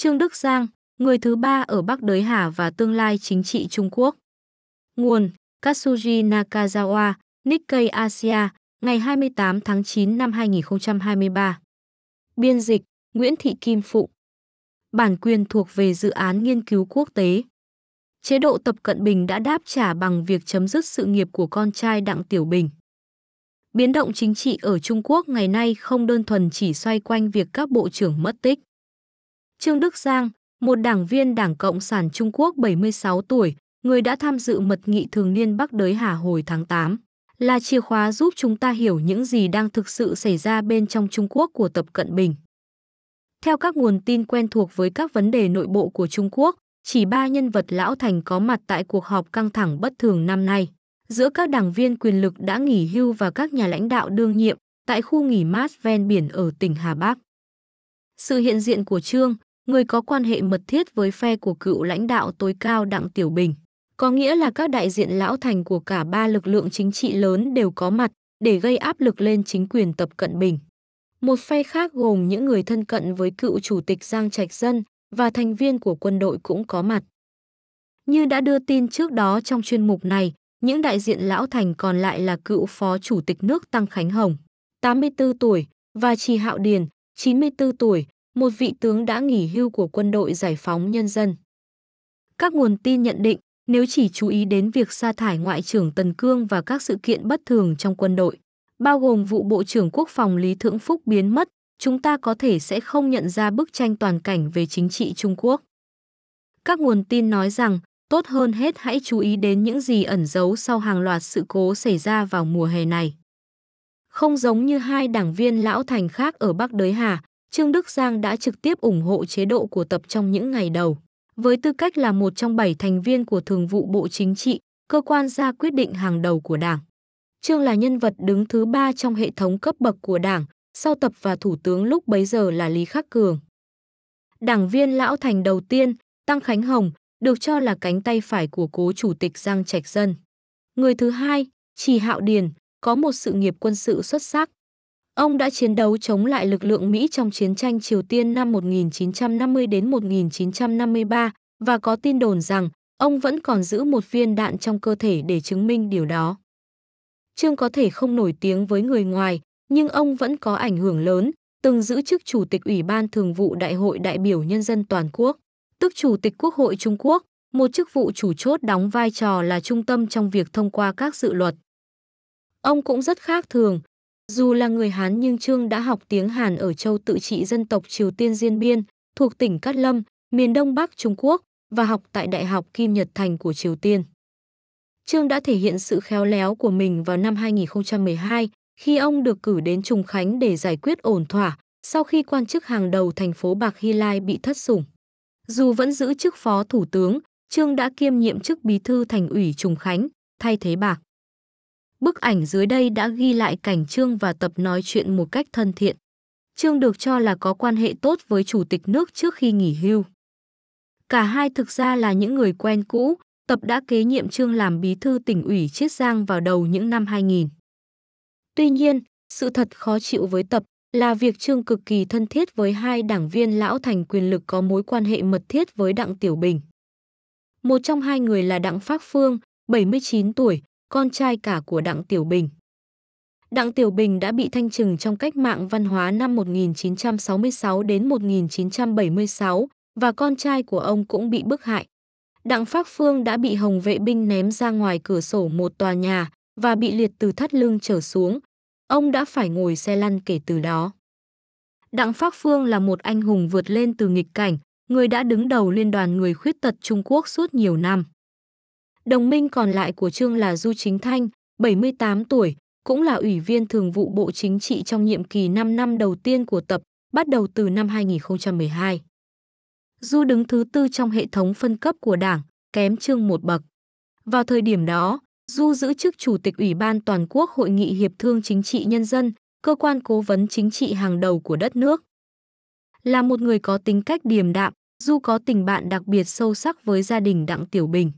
Trương Đức Giang, người thứ ba ở Bắc Đới Hà và tương lai chính trị Trung Quốc. Nguồn Katsuji Nakazawa, Nikkei Asia, ngày 28 tháng 9 năm 2023. Biên dịch Nguyễn Thị Kim Phụng. Bản quyền thuộc về dự án nghiên cứu quốc tế. Chế độ Tập Cận Bình đã đáp trả bằng việc chấm dứt sự nghiệp của con trai Đặng Tiểu Bình. Biến động chính trị ở Trung Quốc ngày nay không đơn thuần chỉ xoay quanh việc các bộ trưởng mất tích. Trương Đức Giang, một đảng viên Đảng Cộng sản Trung Quốc 76 tuổi, người đã tham dự mật nghị thường niên Bắc Đới Hà hồi tháng 8, là chìa khóa giúp chúng ta hiểu những gì đang thực sự xảy ra bên trong Trung Quốc của Tập Cận Bình. Theo các nguồn tin quen thuộc với các vấn đề nội bộ của Trung Quốc, chỉ ba nhân vật lão thành có mặt tại cuộc họp căng thẳng bất thường năm nay giữa các đảng viên quyền lực đã nghỉ hưu và các nhà lãnh đạo đương nhiệm tại khu nghỉ mát ven biển ở tỉnh Hà Bắc. Sự hiện diện của Trương, người có quan hệ mật thiết với phe của cựu lãnh đạo tối cao Đặng Tiểu Bình, có nghĩa là các đại diện lão thành của cả ba lực lượng chính trị lớn đều có mặt để gây áp lực lên chính quyền Tập Cận Bình. Một phe khác gồm những người thân cận với cựu chủ tịch Giang Trạch Dân và thành viên của quân đội cũng có mặt. Như đã đưa tin trước đó trong chuyên mục này, những đại diện lão thành còn lại là cựu phó chủ tịch nước Tăng Khánh Hồng, 84 tuổi, và Trì Hạo Điền, 94 tuổi, một vị tướng đã nghỉ hưu của quân đội giải phóng nhân dân. Các nguồn tin nhận định, nếu chỉ chú ý đến việc sa thải Ngoại trưởng Tần Cương và các sự kiện bất thường trong quân đội, bao gồm vụ Bộ trưởng Quốc phòng Lý Thượng Phúc biến mất, chúng ta có thể sẽ không nhận ra bức tranh toàn cảnh về chính trị Trung Quốc. Các nguồn tin nói rằng, tốt hơn hết hãy chú ý đến những gì ẩn giấu sau hàng loạt sự cố xảy ra vào mùa hè này. Không giống như hai đảng viên lão thành khác ở Bắc Đới Hà, Trương Đức Giang đã trực tiếp ủng hộ chế độ của tập trong những ngày đầu. Với tư cách là một trong bảy thành viên của Thường vụ Bộ Chính trị, cơ quan ra quyết định hàng đầu của Đảng. Trương là nhân vật đứng thứ ba trong hệ thống cấp bậc của Đảng, sau tập và Thủ tướng lúc bấy giờ là Lý Khắc Cường. Đảng viên lão thành đầu tiên, Tăng Khánh Hồng, được cho là cánh tay phải của cố chủ tịch Giang Trạch Dân. Người thứ hai, Trì Hạo Điền, có một sự nghiệp quân sự xuất sắc. Ông đã chiến đấu chống lại lực lượng Mỹ trong chiến tranh Triều Tiên năm 1950 đến 1953 và có tin đồn rằng ông vẫn còn giữ một viên đạn trong cơ thể để chứng minh điều đó. Trương có thể không nổi tiếng với người ngoài, nhưng ông vẫn có ảnh hưởng lớn, từng giữ chức Chủ tịch Ủy ban Thường vụ Đại hội đại biểu Nhân dân Toàn quốc tức Chủ tịch Quốc hội Trung Quốc, một chức vụ chủ chốt đóng vai trò là trung tâm trong việc thông qua các dự luật. Ông cũng rất khác thường. Dù là người Hán nhưng Trương đã học tiếng Hàn ở châu tự trị dân tộc Triều Tiên Diên Biên, thuộc tỉnh Cát Lâm, miền Đông Bắc Trung Quốc và học tại Đại học Kim Nhật Thành của Triều Tiên. Trương đã thể hiện sự khéo léo của mình vào năm 2012 khi ông được cử đến Trùng Khánh để giải quyết ổn thỏa sau khi quan chức hàng đầu thành phố Bạc Hy Lai bị thất sủng. Dù vẫn giữ chức phó thủ tướng, Trương đã kiêm nhiệm chức bí thư thành ủy Trùng Khánh, thay thế bạc. Bức ảnh dưới đây đã ghi lại cảnh Trương và Tập nói chuyện một cách thân thiện. Trương được cho là có quan hệ tốt với chủ tịch nước trước khi nghỉ hưu. Cả hai thực ra là những người quen cũ, Tập đã kế nhiệm Trương làm bí thư tỉnh ủy Chiết Giang vào đầu những năm 2000. Tuy nhiên, sự thật khó chịu với Tập là việc Trương cực kỳ thân thiết với hai đảng viên lão thành quyền lực có mối quan hệ mật thiết với Đặng Tiểu Bình. Một trong hai người là Đặng Phác Phương, 79 tuổi, con trai cả của Đặng Tiểu Bình. Đặng Tiểu Bình đã bị thanh trừng trong cách mạng văn hóa năm 1966 đến 1976 và con trai của ông cũng bị bức hại. Đặng Phác Phương đã bị Hồng vệ binh ném ra ngoài cửa sổ một tòa nhà và bị liệt từ thắt lưng trở xuống, Ông đã phải ngồi xe lăn kể từ đó. Đặng Phác Phương là một anh hùng vượt lên từ nghịch cảnh, người đã đứng đầu Liên đoàn Người Khuyết tật Trung Quốc suốt nhiều năm. Đồng minh còn lại của Trương là Du Chính Thanh, 78 tuổi, cũng là ủy viên thường vụ Bộ Chính trị trong nhiệm kỳ 5 năm đầu tiên của tập, bắt đầu từ năm 2012. Du đứng thứ tư trong hệ thống phân cấp của đảng, kém Trương một bậc. Vào thời điểm đó, Du giữ chức Chủ tịch Ủy ban Toàn quốc Hội nghị Hiệp thương Chính trị Nhân dân, cơ quan cố vấn chính trị hàng đầu của đất nước. Là một người có tính cách điềm đạm, Du có tình bạn đặc biệt sâu sắc với gia đình Đặng Tiểu Bình.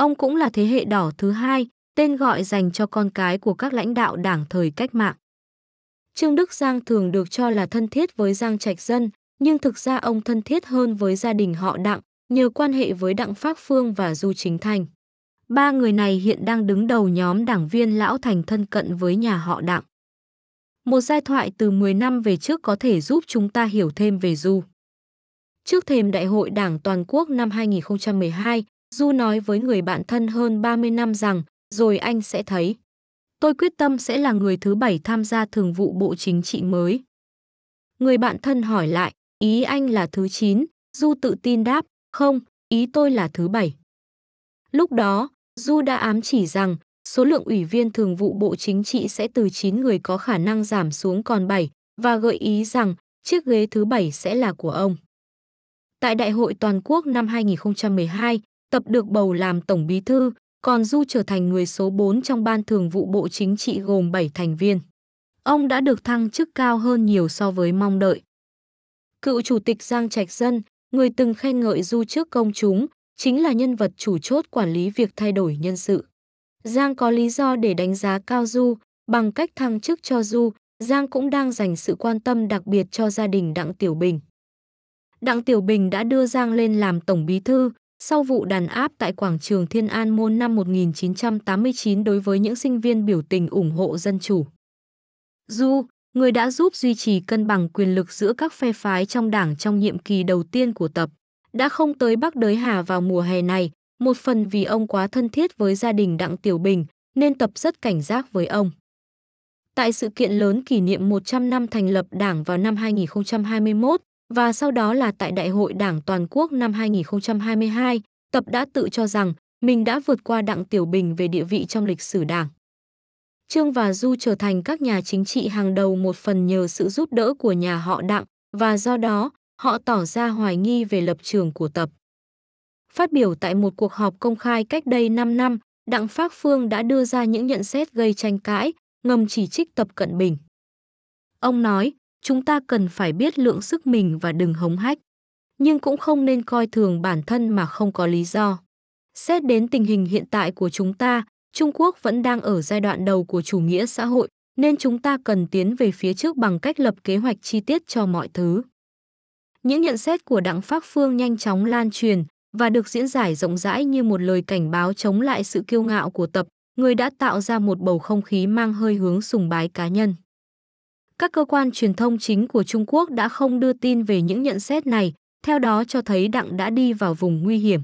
Ông cũng là thế hệ đỏ thứ hai, tên gọi dành cho con cái của các lãnh đạo đảng thời cách mạng. Trương Đức Giang thường được cho là thân thiết với Giang Trạch Dân, Nhưng thực ra ông thân thiết hơn với gia đình họ Đặng, nhờ quan hệ với Đặng Phác Phương và Du Chính Thành. Ba người này hiện đang đứng đầu nhóm đảng viên lão thành thân cận với nhà họ Đặng. Một giai thoại từ 10 năm về trước có thể giúp chúng ta hiểu thêm về Du. Trước thềm Đại hội Đảng Toàn quốc năm 2012, Du nói với người bạn thân hơn 30 năm rằng, rồi anh sẽ thấy. Tôi quyết tâm sẽ là người thứ bảy tham gia thường vụ Bộ Chính trị mới. Người bạn thân hỏi lại, ý anh là thứ 9, Du tự tin đáp, không, ý tôi là thứ bảy. Lúc đó, Du đã ám chỉ rằng số lượng ủy viên thường vụ Bộ Chính trị sẽ từ 9 người có khả năng giảm xuống còn 7 và gợi ý rằng chiếc ghế thứ 7 sẽ là của ông. Tại Đại hội Toàn quốc năm 2012, Tập được bầu làm Tổng Bí thư, còn Du trở thành người số 4 trong Ban Thường vụ Bộ Chính trị gồm 7 thành viên. Ông đã được thăng chức cao hơn nhiều so với mong đợi. Cựu Chủ tịch Giang Trạch Dân, người từng khen ngợi Du trước công chúng, chính là nhân vật chủ chốt quản lý việc thay đổi nhân sự. Giang có lý do để đánh giá cao Du, bằng cách thăng chức cho Du, Giang cũng đang dành sự quan tâm đặc biệt cho gia đình Đặng Tiểu Bình. Đặng Tiểu Bình đã đưa Giang lên làm tổng bí thư sau vụ đàn áp tại quảng trường Thiên An Môn năm 1989 đối với những sinh viên biểu tình ủng hộ dân chủ. Du, người đã giúp duy trì cân bằng quyền lực giữa các phe phái trong đảng trong nhiệm kỳ đầu tiên của tập, đã không tới Bắc Đới Hà vào mùa hè này, một phần vì ông quá thân thiết với gia đình Đặng Tiểu Bình nên tập rất cảnh giác với ông. Tại sự kiện lớn kỷ niệm 100 năm thành lập đảng vào năm 2021 và sau đó là tại Đại hội Đảng Toàn quốc năm 2022, Tập đã tự cho rằng mình đã vượt qua Đặng Tiểu Bình về địa vị trong lịch sử đảng. Trương và Du trở thành các nhà chính trị hàng đầu một phần nhờ sự giúp đỡ của nhà họ Đặng và do đó họ tỏ ra hoài nghi về lập trường của Tập. Phát biểu tại một cuộc họp công khai cách đây 5 năm, Đặng Phác Phương đã đưa ra những nhận xét gây tranh cãi, ngầm chỉ trích Tập Cận Bình. Ông nói, chúng ta cần phải biết lượng sức mình và đừng hống hách. Nhưng cũng không nên coi thường bản thân mà không có lý do. Xét đến tình hình hiện tại của chúng ta, Trung Quốc vẫn đang ở giai đoạn đầu của chủ nghĩa xã hội, nên chúng ta cần tiến về phía trước bằng cách lập kế hoạch chi tiết cho mọi thứ. Những nhận xét của Đặng Pháp Phương nhanh chóng lan truyền và được diễn giải rộng rãi như một lời cảnh báo chống lại sự kiêu ngạo của tập, người đã tạo ra một bầu không khí mang hơi hướng sùng bái cá nhân. Các cơ quan truyền thông chính của Trung Quốc đã không đưa tin về những nhận xét này, theo đó cho thấy Đặng đã đi vào vùng nguy hiểm.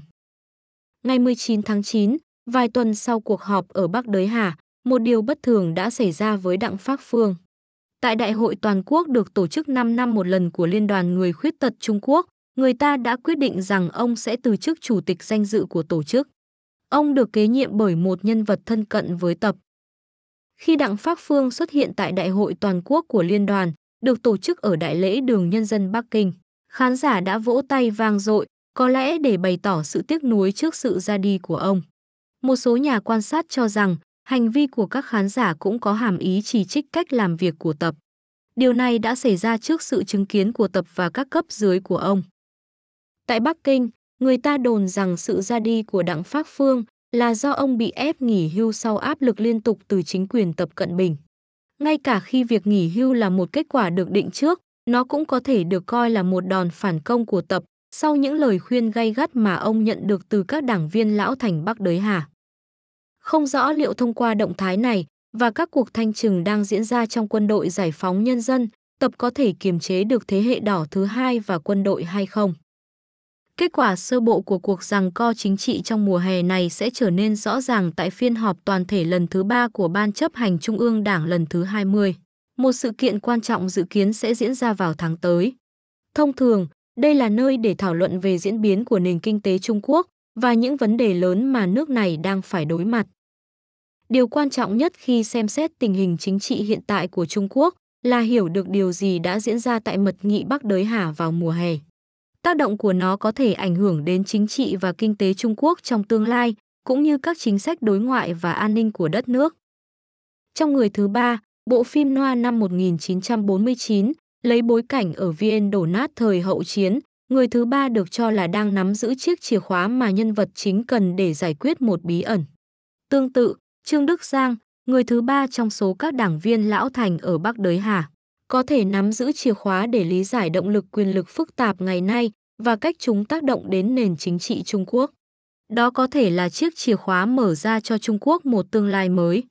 Ngày 19 tháng 9, vài tuần sau cuộc họp ở Bắc Đới Hà, một điều bất thường đã xảy ra với Đặng Phác Phương. Tại Đại hội Toàn quốc được tổ chức 5 năm một lần của Liên đoàn Người Khuyết tật Trung Quốc, người ta đã quyết định rằng ông sẽ từ chức chủ tịch danh dự của tổ chức. Ông được kế nhiệm bởi một nhân vật thân cận với tập. Khi Đặng Pháp Phương xuất hiện tại Đại hội Toàn quốc của Liên đoàn, được tổ chức ở Đại lễ Đường Nhân dân Bắc Kinh, khán giả đã vỗ tay vang dội, có lẽ để bày tỏ sự tiếc nuối trước sự ra đi của ông. Một số nhà quan sát cho rằng hành vi của các khán giả cũng có hàm ý chỉ trích cách làm việc của tập. Điều này đã xảy ra trước sự chứng kiến của tập và các cấp dưới của ông. Tại Bắc Kinh, người ta đồn rằng sự ra đi của Đặng Pháp Phương là do ông bị ép nghỉ hưu sau áp lực liên tục từ chính quyền Tập Cận Bình. Ngay cả khi việc nghỉ hưu là một kết quả được định trước, nó cũng có thể được coi là một đòn phản công của Tập sau những lời khuyên gay gắt mà ông nhận được từ các đảng viên lão thành Bắc Đới Hà. Không rõ liệu thông qua động thái này và các cuộc thanh trừng đang diễn ra trong quân đội giải phóng nhân dân, Tập có thể kiềm chế được thế hệ đỏ thứ hai và quân đội hay không. Kết quả sơ bộ của cuộc giằng co chính trị trong mùa hè này sẽ trở nên rõ ràng tại phiên họp toàn thể lần thứ ba của Ban chấp hành Trung ương Đảng lần thứ 20. Một sự kiện quan trọng dự kiến sẽ diễn ra vào tháng tới. Thông thường, đây là nơi để thảo luận về diễn biến của nền kinh tế Trung Quốc và những vấn đề lớn mà nước này đang phải đối mặt. Điều quan trọng nhất khi xem xét tình hình chính trị hiện tại của Trung Quốc là hiểu được điều gì đã diễn ra tại mật nghị Bắc Đới Hà vào mùa hè. Tác động của nó có thể ảnh hưởng đến chính trị và kinh tế Trung Quốc trong tương lai, cũng như các chính sách đối ngoại và an ninh của đất nước. Trong người thứ ba, bộ phim Noa năm 1949 lấy bối cảnh ở Viên đổ nát thời hậu chiến, người thứ ba được cho là đang nắm giữ chiếc chìa khóa mà nhân vật chính cần để giải quyết một bí ẩn. Tương tự, Trương Đức Giang, người thứ ba trong số các đảng viên lão thành ở Bắc Đới Hà, có thể nắm giữ chìa khóa để lý giải động lực quyền lực phức tạp ngày nay và cách chúng tác động đến nền chính trị Trung Quốc. Đó có thể là chiếc chìa khóa mở ra cho Trung Quốc một tương lai mới.